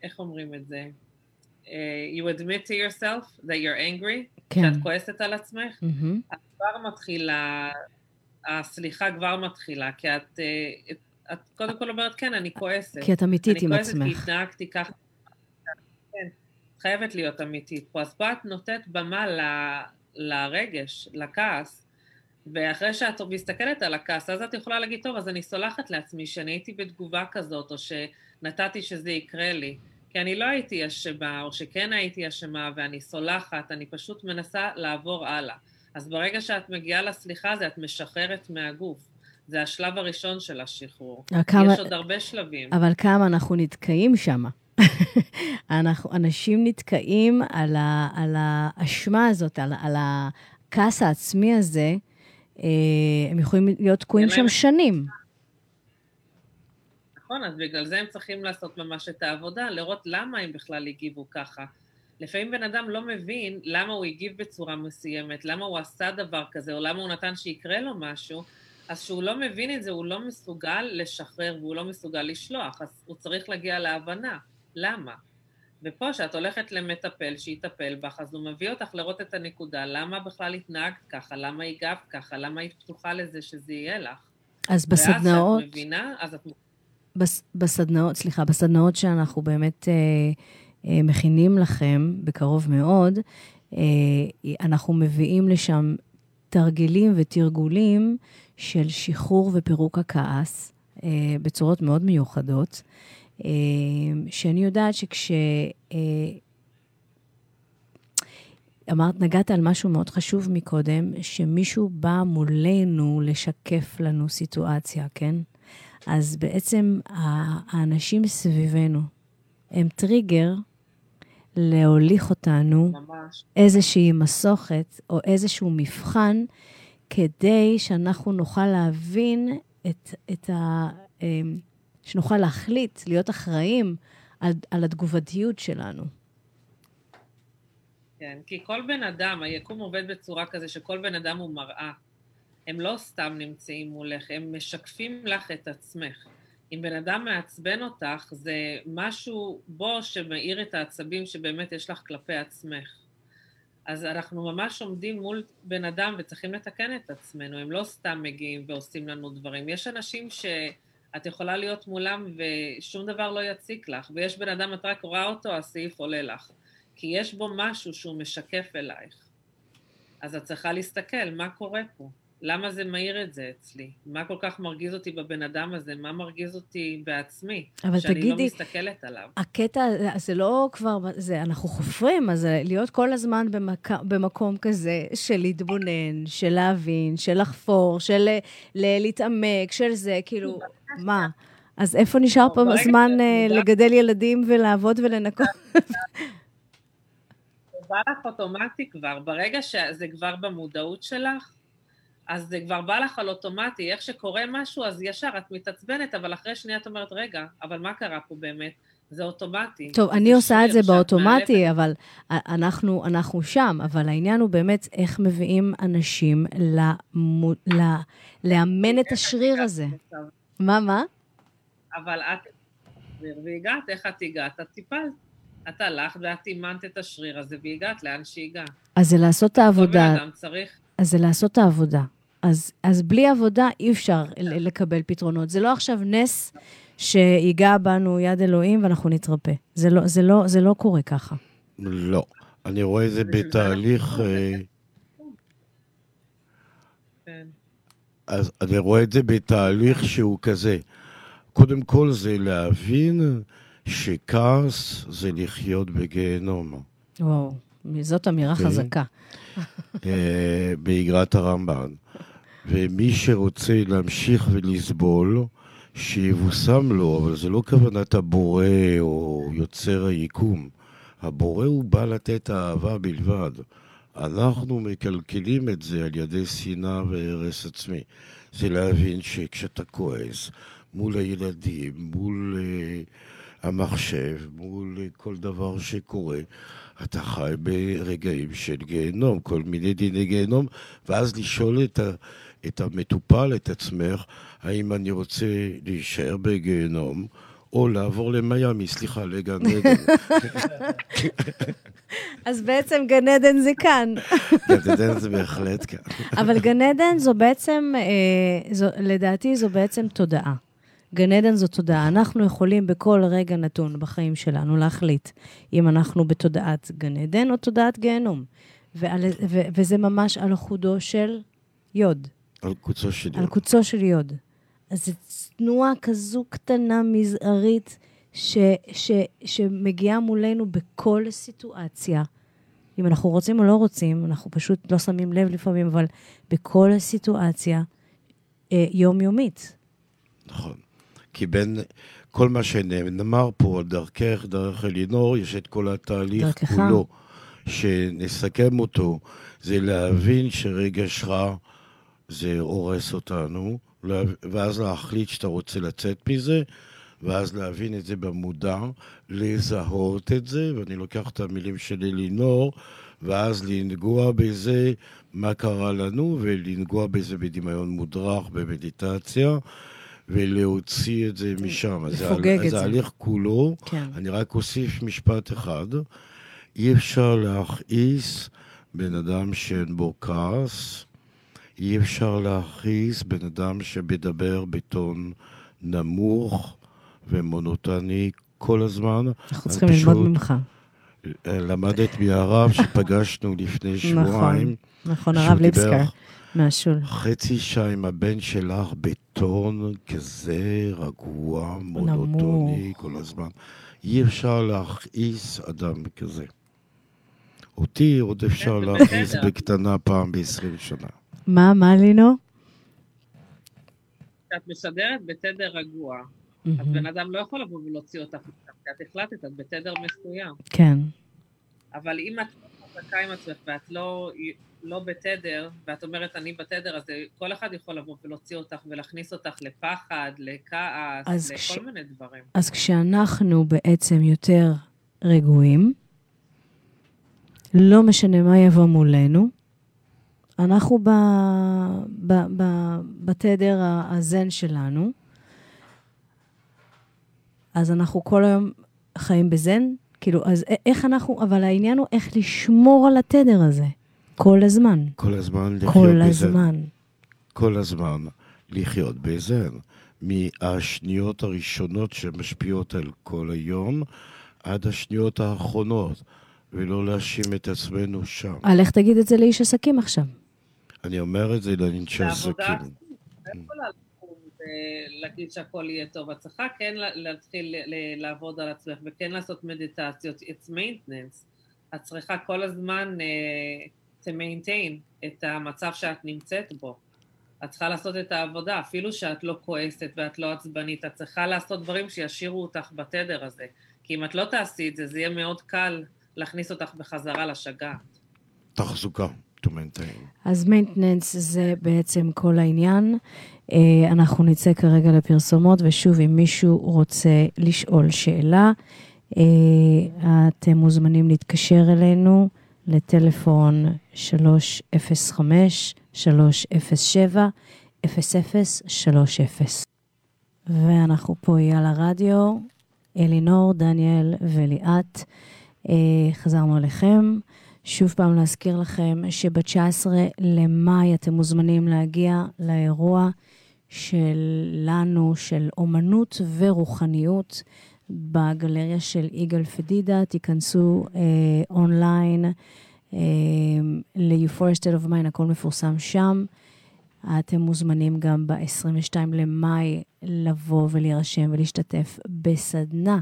איך אומרים את זה? Uh, you admit to yourself that you're angry, כן. שאת כועסת על עצמך, מהמם. אז כבר מתחילה, הסליחה כבר מתחילה, כי את, uh, את, את קודם כל אומרת, כן, אני כועסת. כי את אמיתית עם אני כועסת כי עצמך. התנהגתי ככה. חייבת להיות אמיתית פה. אז פה את נותנת במה ל, לרגש, לכעס, ואחרי שאת מסתכלת על הכעס, אז את יכולה להגיד, טוב, אז אני סולחת לעצמי שאני הייתי בתגובה כזאת, או שנתתי שזה יקרה לי. כי אני לא הייתי אשמה, או שכן הייתי אשמה, ואני סולחת, אני פשוט מנסה לעבור הלאה. אז ברגע שאת מגיעה לסליחה הזה, את משחררת מהגוף. זה השלב הראשון של השחרור. כמה- יש עוד הרבה שלבים. אבל כמה אנחנו נתקעים שם. אנחנו, אנשים נתקעים על, ה, על האשמה הזאת, על, על הכעס העצמי הזה, אה, הם יכולים להיות תקועים שם שנים. נכון, אז בגלל זה הם צריכים לעשות ממש את העבודה, לראות למה הם בכלל הגיבו ככה. לפעמים בן אדם לא מבין למה הוא הגיב בצורה מסוימת, למה הוא עשה דבר כזה, או למה הוא נתן שיקרה לו משהו, אז כשהוא לא מבין את זה, הוא לא מסוגל לשחרר והוא לא מסוגל לשלוח, אז הוא צריך להגיע להבנה, למה? ופה, כשאת הולכת למטפל שיטפל בך, אז הוא מביא אותך לראות את הנקודה, למה בכלל התנהגת ככה, למה הגבת ככה, למה היית פתוחה לזה שזה יהיה לך. אז בסדנאות, ואז כשאת מבינה, אז את בס, בסדנאות, סליחה, בסדנאות שאנחנו באמת אה, אה, מכינים לכם בקרוב מאוד, אה, אנחנו מביאים לשם תרגילים ותרגולים של שחרור ופירוק הכעס אה, בצורות מאוד מיוחדות, אה, שאני יודעת שכש... אה, אמרת, נגעת על משהו מאוד חשוב מקודם, שמישהו בא מולנו לשקף לנו סיטואציה, כן? אז בעצם האנשים סביבנו הם טריגר להוליך אותנו ממש, איזושהי מסוכת או איזשהו מבחן, כדי שאנחנו נוכל להבין את, את ה... שנוכל להחליט, להיות אחראים על, על התגובתיות שלנו. כן, כי כל בן אדם, היקום עובד בצורה כזה שכל בן אדם הוא מראה. הם לא סתם נמצאים מולך, הם משקפים לך את עצמך. אם בן אדם מעצבן אותך, זה משהו בו שמאיר את העצבים שבאמת יש לך כלפי עצמך. אז אנחנו ממש עומדים מול בן אדם וצריכים לתקן את עצמנו, הם לא סתם מגיעים ועושים לנו דברים. יש אנשים שאת יכולה להיות מולם ושום דבר לא יציק לך, ויש בן אדם, את רק רואה אותו, הסעיף עולה לך. כי יש בו משהו שהוא משקף אלייך. אז את צריכה להסתכל, מה קורה פה? למה זה מאיר את זה אצלי? מה כל כך מרגיז אותי בבן אדם הזה? מה מרגיז אותי בעצמי? אבל שאני תגידי, לא מסתכלת עליו. הקטע, זה לא כבר, זה, אנחנו חופרים, אז להיות כל הזמן במק, במקום כזה של להתבונן, של להבין, של לחפור, של ל, להתעמק, של זה, כאילו, מה? אז איפה נשאר פה זמן אה, לגדל ילדים ולעבוד ולנקות? זה בא לך אוטומטי כבר, ברגע שזה כבר במודעות שלך, אז זה כבר בא לך על אוטומטי, איך שקורה משהו, אז ישר את מתעצבנת, אבל אחרי שנייה את אומרת, רגע, אבל מה קרה פה באמת? זה אוטומטי. טוב, אני עושה את זה באוטומטי. אבל אנחנו, אנחנו שם, אבל העניין הוא באמת איך מביאים אנשים למו, ל, לאמן את השריר הזה. מה, מה? אבל את והגעת, איך את הגעת? את טיפלת. את הלכת ואת אימנת את השריר הזה והגעת לאן שהגעת. אז זה לעשות את העבודה. אז זה לעשות את העבודה. אז, אז בלי עבודה אי אפשר לקבל פתרונות. זה לא עכשיו נס שיגע בנו יד אלוהים ואנחנו נתרפא. זה לא, זה לא, זה לא קורה ככה. לא. אני רואה את זה בתהליך... אה, כן. אז אני רואה את זה בתהליך שהוא כזה. קודם כל זה להבין שכעס זה לחיות בגיהנום. וואו, זאת אמירה כן. חזקה. אה, באגרת הרמב"ן. ומי שרוצה להמשיך ולסבול, שיבושם לו, אבל זה לא כוונת הבורא או יוצר היקום. הבורא הוא בא לתת אהבה בלבד. אנחנו מקלקלים את זה על ידי שנאה והרס עצמי. זה להבין שכשאתה כועס מול הילדים, מול uh, המחשב, מול uh, כל דבר שקורה, אתה חי ברגעים של גיהנום, כל מיני דיני גיהנום, ואז לשאול את, ה, את המטופל, את עצמך, האם אני רוצה להישאר בגיהנום, או לעבור למיאמי, סליחה, לגן עדן. אז בעצם גן עדן זה כאן. גן עדן זה בהחלט כאן. אבל גן עדן זו בעצם, אה, זו, לדעתי זו בעצם תודעה. גן עדן זו תודעה. אנחנו יכולים בכל רגע נתון בחיים שלנו להחליט אם אנחנו בתודעת גן עדן או תודעת גיהנום. ועל, ו, וזה ממש על חודו של יוד, על קוצו של על יום. קוצו של יוד. אז זו תנועה כזו קטנה, מזערית, ש, ש, שמגיעה מולנו בכל סיטואציה. אם אנחנו רוצים או לא רוצים, אנחנו פשוט לא שמים לב לפעמים, אבל בכל סיטואציה אה, יומיומית. נכון. כי בין כל מה שנאמר פה על דרכך, דרך אלינור, יש את כל התהליך דרכך. כולו. שנסכם אותו, זה להבין שרגש רע זה הורס אותנו, ואז להחליט שאתה רוצה לצאת מזה, ואז להבין את זה במודע, לזהות את זה, ואני לוקח את המילים של אלינור, ואז לנגוע בזה, מה קרה לנו, ולנגוע בזה בדמיון מודרך, במדיטציה, ולהוציא את זה משם. לפוגג את אז זה. ההליך כולו, כן. אני רק אוסיף משפט אחד. אי אפשר להכעיס בן אדם שאין בו כעס, אי אפשר להכעיס בן אדם שמדבר בטון נמוך ומונוטני כל הזמן. אנחנו צריכים ללמוד ממך. אה, למדת מהרב שפגשנו לפני שבועיים. נכון, שהוא הרב ליבסקר מהשול. חצי שעה עם הבן שלך בטון כזה רגוע, מונוטוני כל הזמן. אי אפשר להכעיס אדם כזה. אותי עוד אפשר להכעיס. בקטנה פעם ב-20 שנה. מה, מה לינו? כשאת משדרת בתדר רגוע, אז מהמם. בן אדם לא יכול לבוא ולהוציא אותך כי את החלטת, את בתדר מסוים. כן. אבל אם את לא חזקה עם עצמך ואת לא, לא בתדר, ואת אומרת אני בתדר, אז כל אחד יכול לבוא ולהוציא אותך ולהכניס אותך לפחד, לכעס, אז לכל כש- מיני דברים. אז כשאנחנו בעצם יותר רגועים, לא משנה מה יבוא מולנו, אנחנו ב, ב, ב, בתדר הזן שלנו, אז אנחנו כל היום חיים בזן, כאילו, אז איך אנחנו, אבל העניין הוא איך לשמור על התדר הזה, כל הזמן, כל הזמן לחיות כל בזן. הזמן. כל הזמן לחיות בזן. מהשניות הראשונות שמשפיעות על כל היום, עד השניות האחרונות, ולא להאשים את עצמנו שם. על איך תגיד את זה לאיש עסקים עכשיו? אני אומר את זה לאנשי בעבודה עסקים. את לא יכולה לקום ולהגיד שהכל יהיה טוב. את צריכה כן לה- להתחיל לעבוד על עצמך וכן לעשות מדיטציות. It's maintenance. את צריכה כל הזמן uh, to maintain את המצב שאת נמצאת בו. את צריכה לעשות את העבודה, אפילו שאת לא כועסת ואת לא עצבנית, את צריכה לעשות דברים שישאירו אותך בתדר הזה. כי אם את לא תעשי את זה, זה יהיה מאוד קל להכניס אותך בחזרה לשגעת. תחזוקה. To maintain. אז maintenance זה בעצם כל העניין. אה, אנחנו נצא כרגע לפרסומות, ושוב, אם מישהו רוצה לשאול שאלה, אה, אתם מוזמנים להתקשר אלינו לטלפון 305-307-0030. ואנחנו פה אייל הרדיו, אלינור, דניאל וליאת. אה, חזרנו אליכם. שוב פעם להזכיר לכם שב-19 למאי אתם מוזמנים להגיע לאירוע שלנו, של אומנות ורוחניות, בגלריה של יגאל פדידה. תיכנסו אה, אונליין אה, ל-Euphoria State of Mind, הכל מפורסם שם. אתם מוזמנים גם ב-22 למאי לבוא ולהירשם ולהשתתף בסדנה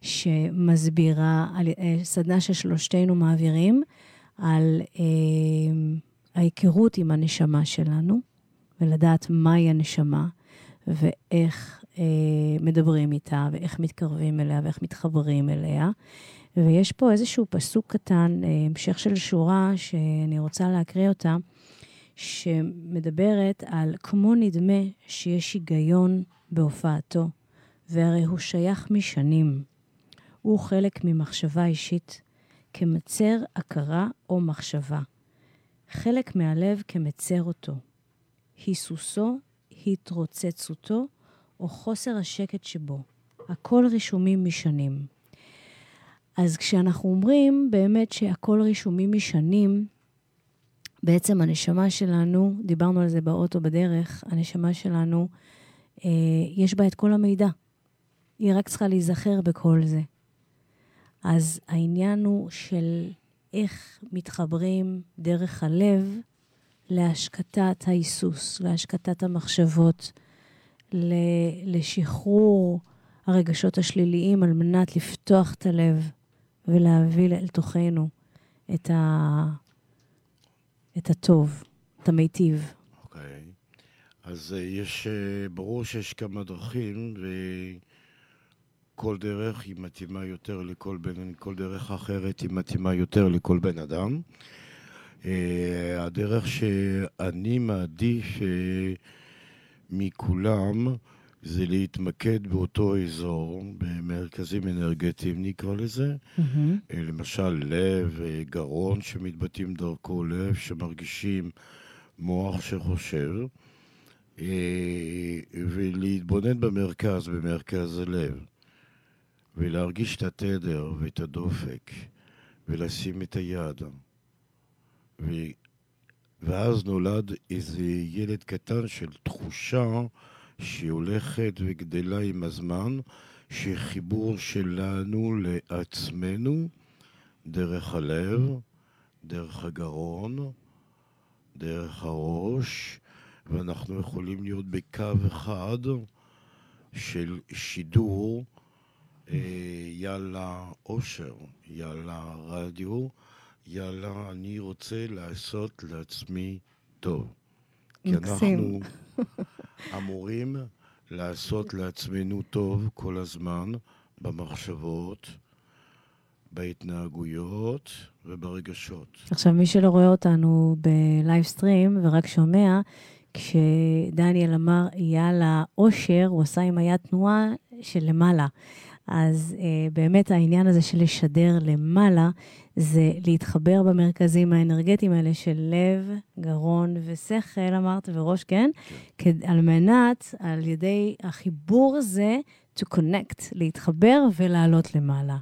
שמסבירה, על, אה, סדנה ששלושתנו מעבירים על אה, ההיכרות עם הנשמה שלנו, ולדעת מהי הנשמה, ואיך אה, מדברים איתה, ואיך מתקרבים אליה, ואיך מתחברים אליה. ויש פה איזשהו פסוק קטן, אה, המשך של שורה, שאני רוצה להקריא אותה, שמדברת על כמו נדמה שיש היגיון בהופעתו, והרי הוא שייך משנים. הוא חלק ממחשבה אישית, כמצר הכרה או מחשבה. חלק מהלב כמצר אותו. היסוסו, התרוצצותו או חוסר השקט שבו. הכל רישומים משנים. אז כשאנחנו אומרים באמת שהכל רישומים משנים, בעצם הנשמה שלנו, דיברנו על זה באוטו בדרך, הנשמה שלנו, אה, יש בה את כל המידע. היא רק צריכה להיזכר בכל זה. אז העניין הוא של איך מתחברים דרך הלב להשקטת ההיסוס, להשקטת המחשבות, לשחרור הרגשות השליליים על מנת לפתוח את הלב ולהביא אל תוכנו את, ה... את הטוב, את המיטיב. אוקיי. Okay. אז uh, יש, uh, ברור שיש כמה דרכים, וכל דרך היא מתאימה יותר לכל בן, כל דרך אחרת היא מתאימה יותר לכל בן אדם. Uh, הדרך שאני מעדיף uh, מכולם זה להתמקד באותו אזור, במרכזים אנרגטיים נקרא לזה. Mm-hmm. למשל לב, גרון שמתבטאים דרכו, לב שמרגישים מוח שחושב, ולהתבונן במרכז, במרכז הלב, ולהרגיש את התדר ואת הדופק, ולשים את היד. ו... ואז נולד איזה ילד קטן של תחושה שהיא הולכת וגדלה עם הזמן, שחיבור שלנו לעצמנו דרך הלב, דרך הגרון, דרך הראש, ואנחנו יכולים להיות בקו אחד של שידור, יאללה אושר, יאללה רדיו, יאללה אני רוצה לעשות לעצמי טוב. כי אנחנו אמורים לעשות לעצמנו טוב כל הזמן במחשבות, בהתנהגויות וברגשות. עכשיו, מי שלא רואה אותנו בלייבסטרים ורק שומע, כשדניאל אמר יאללה אושר, הוא עשה עם היד תנועה של למעלה. אז אה, באמת העניין הזה של לשדר למעלה, זה להתחבר במרכזים האנרגטיים האלה של לב, גרון ושכל, אמרת, וראש, כן? כן. על מנת, על ידי החיבור הזה, to connect, להתחבר ולעלות למעלה.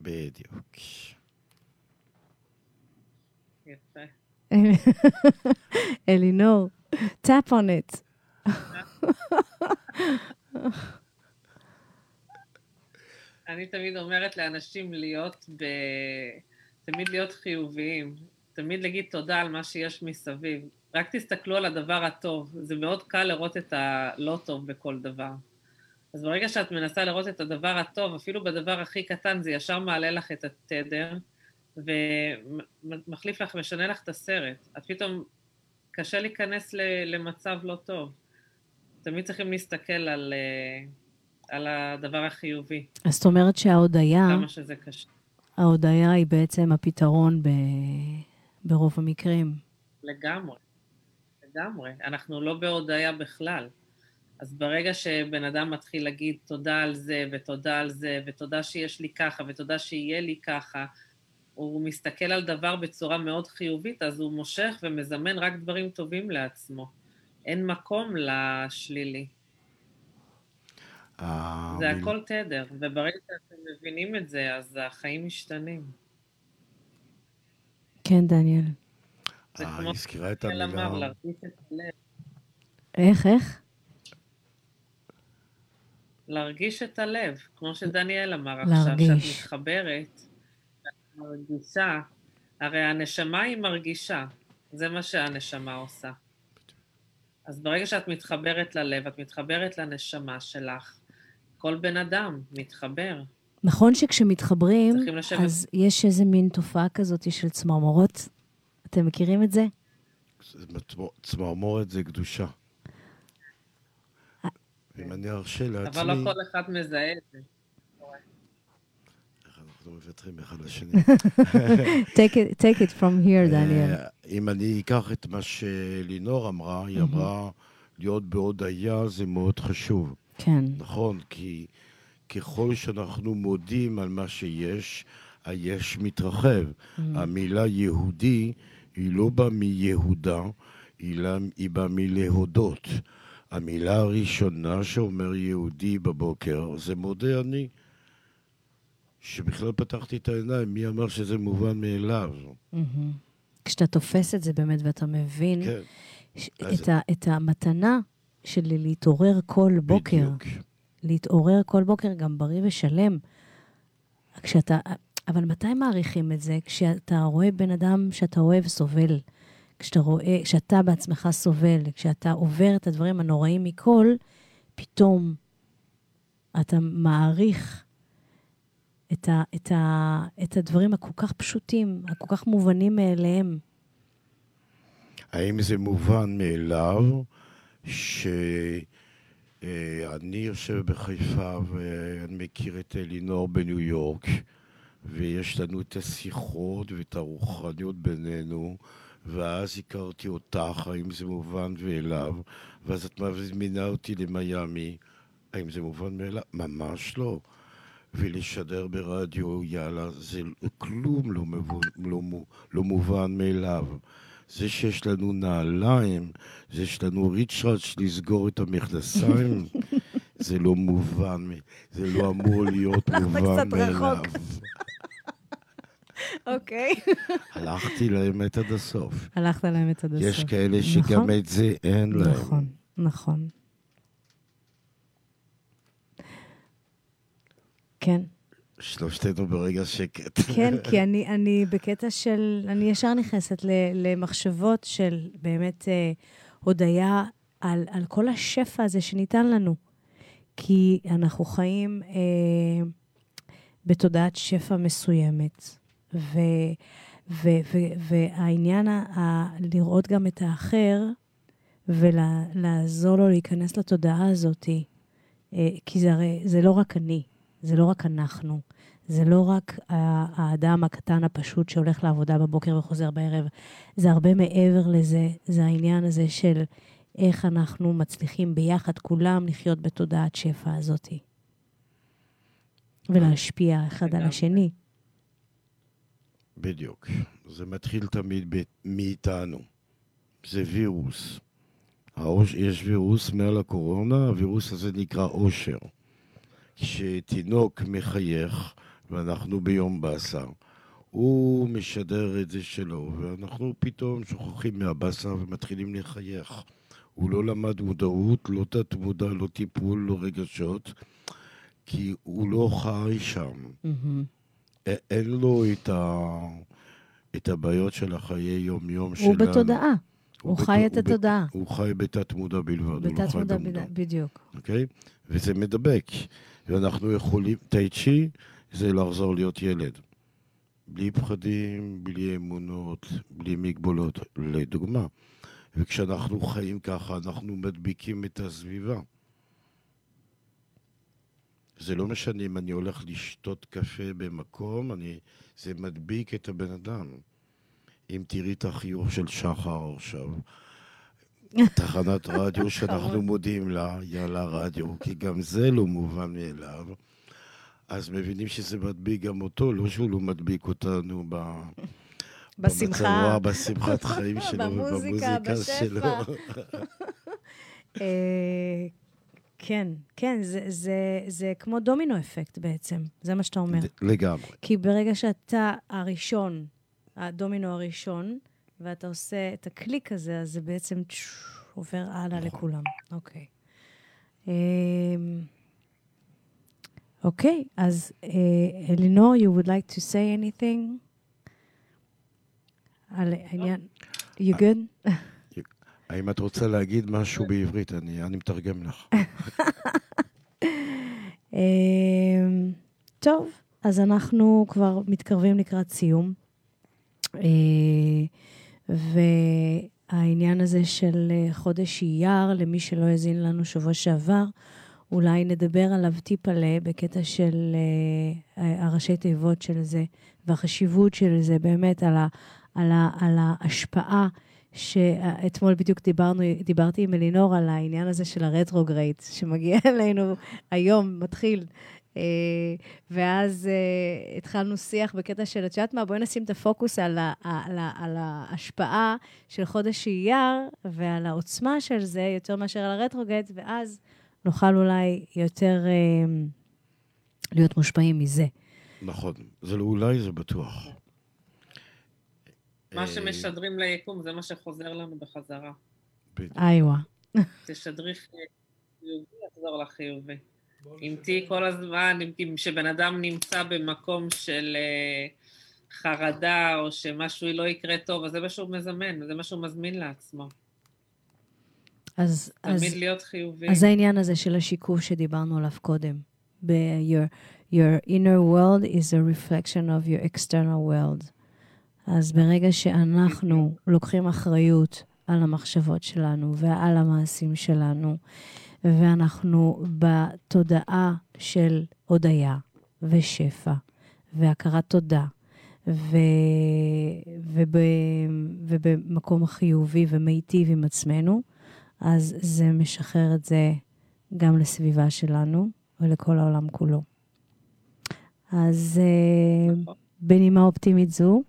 בדיוק. אלינור, tap on it. אני תמיד אומרת לאנשים להיות ב... תמיד להיות חיוביים, תמיד להגיד תודה על מה שיש מסביב. רק תסתכלו על הדבר הטוב, זה מאוד קל לראות את הלא טוב בכל דבר. אז ברגע שאת מנסה לראות את הדבר הטוב, אפילו בדבר הכי קטן, זה ישר מעלה לך את התדר, ומחליף לך, משנה לך את הסרט. את פתאום, קשה להיכנס למצב לא טוב. תמיד צריכים להסתכל על, אה, על הדבר החיובי. אז זאת אומרת שההודיה... כמה שזה קשה. ההודיה היא בעצם הפתרון ב... ברוב המקרים. לגמרי, לגמרי. אנחנו לא בהודיה בכלל. אז ברגע שבן אדם מתחיל להגיד תודה על זה, ותודה על זה, ותודה שיש לי ככה, ותודה שיהיה לי ככה, הוא מסתכל על דבר בצורה מאוד חיובית, אז הוא מושך ומזמן רק דברים טובים לעצמו. אין מקום לשלילי. אה, זה הכל תדר, וברגע שאתם מבינים את זה, אז החיים משתנים. כן, דניאל. זה אה, כמו הזכירה את המילה... אמר, להרגיש את הלב. איך, איך? להרגיש את הלב, כמו שדניאל אמר עכשיו, שאת מתחברת, מרגישה, הרי הנשמה היא מרגישה, זה מה שהנשמה עושה. אז ברגע שאת מתחברת ללב, את מתחברת לנשמה שלך, כל בן אדם מתחבר. נכון שכשמתחברים, אז יש איזה מין תופעה כזאת של צמרמורות. אתם מכירים את זה? צמרמורת זה קדושה. אם אני ארשה לעצמי... אבל לא כל אחד מזהה את זה. אנחנו מוותרים אחד לשני. take it from here, דניאל. אה, אם אני אקח את מה שלינור אמרה, היא אמרה, להיות בהודיה זה מאוד חשוב. כן. נכון, כי ככל שאנחנו מודים על מה שיש, היש מתרחב. המילה יהודי היא לא באה מיהודה, היא באה מלהודות. המילה הראשונה שאומר יהודי בבוקר זה מודה אני. שבכלל פתחתי את העיניים, מי אמר שזה מובן מאליו? כשאתה תופס את זה באמת ואתה מבין כן. את, ה, את המתנה של להתעורר כל בוקר. בדיוק. להתעורר כל בוקר גם בריא ושלם. כשאתה, אבל מתי מעריכים את זה? כשאתה רואה בן אדם שאתה אוהב סובל. כשאתה רואה, כשאתה בעצמך סובל, כשאתה עובר את הדברים הנוראים מכל, פתאום אתה מעריך את, ה, את, ה, את הדברים הכל כך פשוטים, הכל כך מובנים מאליהם. האם זה מובן מאליו שאני יושב בחיפה ואני מכיר את אלינור בניו יורק, ויש לנו את השיחות ואת הרוחניות בינינו, ואז הכרתי אותך, האם זה מובן מאליו, ואז את מזמינה אותי למיאמי, האם זה מובן מאליו? ממש לא. ולשדר ברדיו, יאללה, זה כלום לא, מבו, לא, לא מובן מאליו. זה שיש לנו נעליים, זה שיש לנו ריצ'ראץ' לסגור את המכנסיים, זה לא מובן, זה לא אמור להיות מובן מאליו. אוקיי. הלכתי לאמת עד הסוף. הלכת לאמת עד הסוף. יש כאלה שגם נכון. את זה אין להם. נכון, נכון. כן. שלושתנו ברגע שקט. כן, כי אני, אני בקטע של, אני ישר נכנסת למחשבות של באמת אה, הודיה על, על כל השפע הזה שניתן לנו. כי אנחנו חיים אה, בתודעת שפע מסוימת, ו, ו, ו, והעניין ה, לראות גם את האחר ולעזור לו להיכנס לתודעה הזאת, אה, כי זה הרי, זה לא רק אני, זה לא רק אנחנו, זה לא רק האדם הקטן הפשוט שהולך לעבודה בבוקר וחוזר בערב, זה הרבה מעבר לזה, זה העניין הזה של איך אנחנו מצליחים ביחד כולם לחיות בתודעת שפע הזאת. ולהשפיע אחד על השני. בדיוק. זה מתחיל תמיד מאיתנו. זה וירוס. יש וירוס מעל הקורונה, הווירוס הזה נקרא עושר. כשתינוק מחייך, ואנחנו ביום באסה, הוא משדר את זה שלו, ואנחנו פתאום שוכחים מהבאסה ומתחילים לחייך. הוא לא למד מודעות, לא תת-מודע, לא טיפול, לא רגשות, כי הוא לא חי שם. Mm-hmm. אין לו את, ה... את הבעיות של החיי יום-יום שלנו. הוא בתודעה. הוא, הוא חי בת... את התודעה. הוא חי בתת-מודע בלבד. בתת-מודע בלבד, בדיוק. אוקיי? וזה מדבק. ואנחנו יכולים, טי צ'י זה לחזור להיות ילד. בלי פחדים, בלי אמונות, בלי מגבולות, לדוגמה. וכשאנחנו חיים ככה, אנחנו מדביקים את הסביבה. זה לא משנה אם אני הולך לשתות קפה במקום, אני, זה מדביק את הבן אדם. אם תראי את החיוך של שחר עכשיו, תחנת רדיו שאנחנו מודים לה, יאללה רדיו, כי גם זה לא מובן מאליו. אז מבינים שזה מדביק גם אותו, לא שהוא לא מדביק אותנו ב... בשמחה. בשמחת חיים שלו ובמוזיקה שלו. אה, כן, כן, זה, זה, זה כמו דומינו אפקט בעצם, זה מה שאתה אומר. לגמרי. כי ברגע שאתה הראשון, הדומינו הראשון, ואתה עושה את הקליק הזה, אז זה בעצם עובר הלאה נכון. לכולם. אוקיי. אמ, אוקיי, אז אלינור, you would like to say anything? על העניין, you good? האם את רוצה להגיד משהו בעברית? אני, אני מתרגם לך. אמ, טוב, אז אנחנו כבר מתקרבים לקראת סיום. אה, והעניין הזה של אה, חודש אייר, למי שלא האזין לנו שבוע שעבר, אולי נדבר עליו טיפ-עלה בקטע של uh, הראשי תיבות של זה, והחשיבות של זה באמת על, ה, על, ה, על ההשפעה, שאתמול בדיוק דיברנו, דיברתי עם אלינור על העניין הזה של הרטרוגרייט, שמגיע אלינו היום, מתחיל. Uh, ואז uh, התחלנו שיח בקטע של, את יודעת מה, בואי נשים את הפוקוס על, ה, על, ה, על ההשפעה של חודש אייר ועל העוצמה של זה, יותר מאשר על הרטרוגרייט, ואז נוכל אולי יותר אה, להיות מושפעים מזה. נכון. זה לא אולי, זה בטוח. מה שמשדרים ליקום זה מה שחוזר לנו בחזרה. איווה. תשדרי חיובי, יחזור לחיובי. אם תהיי כל הזמן, אם שבן אדם נמצא במקום של uh, חרדה, או שמשהו לא יקרה טוב, אז זה מה שהוא מזמן, זה מה שהוא מזמין לעצמו. אז... תמיד אז, להיות חיובי. אז העניין הזה של השיקוף שדיברנו עליו קודם, ב- your, your inner world is a reflection of your external world. אז ברגע שאנחנו לוקחים אחריות על המחשבות שלנו ועל המעשים שלנו, ואנחנו בתודעה של הודיה ושפע והכרת תודה, ו... וב... ובמקום חיובי ומיטיב עם עצמנו, אז זה משחרר את זה גם לסביבה שלנו ולכל העולם כולו. אז אה, נכון. בנימה אופטימית זו,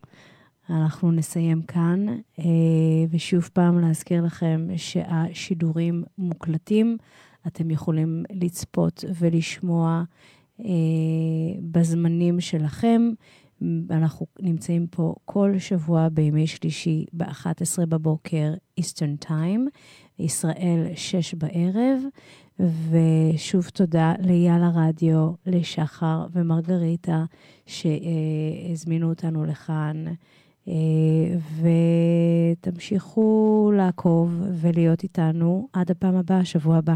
אנחנו נסיים כאן, אה, ושוב פעם להזכיר לכם שהשידורים מוקלטים, אתם יכולים לצפות ולשמוע אה, בזמנים שלכם. אנחנו נמצאים פה כל שבוע בימי שלישי ב-11 בבוקר, Eastern Time, ישראל, שש בערב. ושוב תודה לאייל הרדיו, לשחר ומרגריטה, שהזמינו אותנו לכאן. ותמשיכו לעקוב ולהיות איתנו עד הפעם הבאה, שבוע הבא.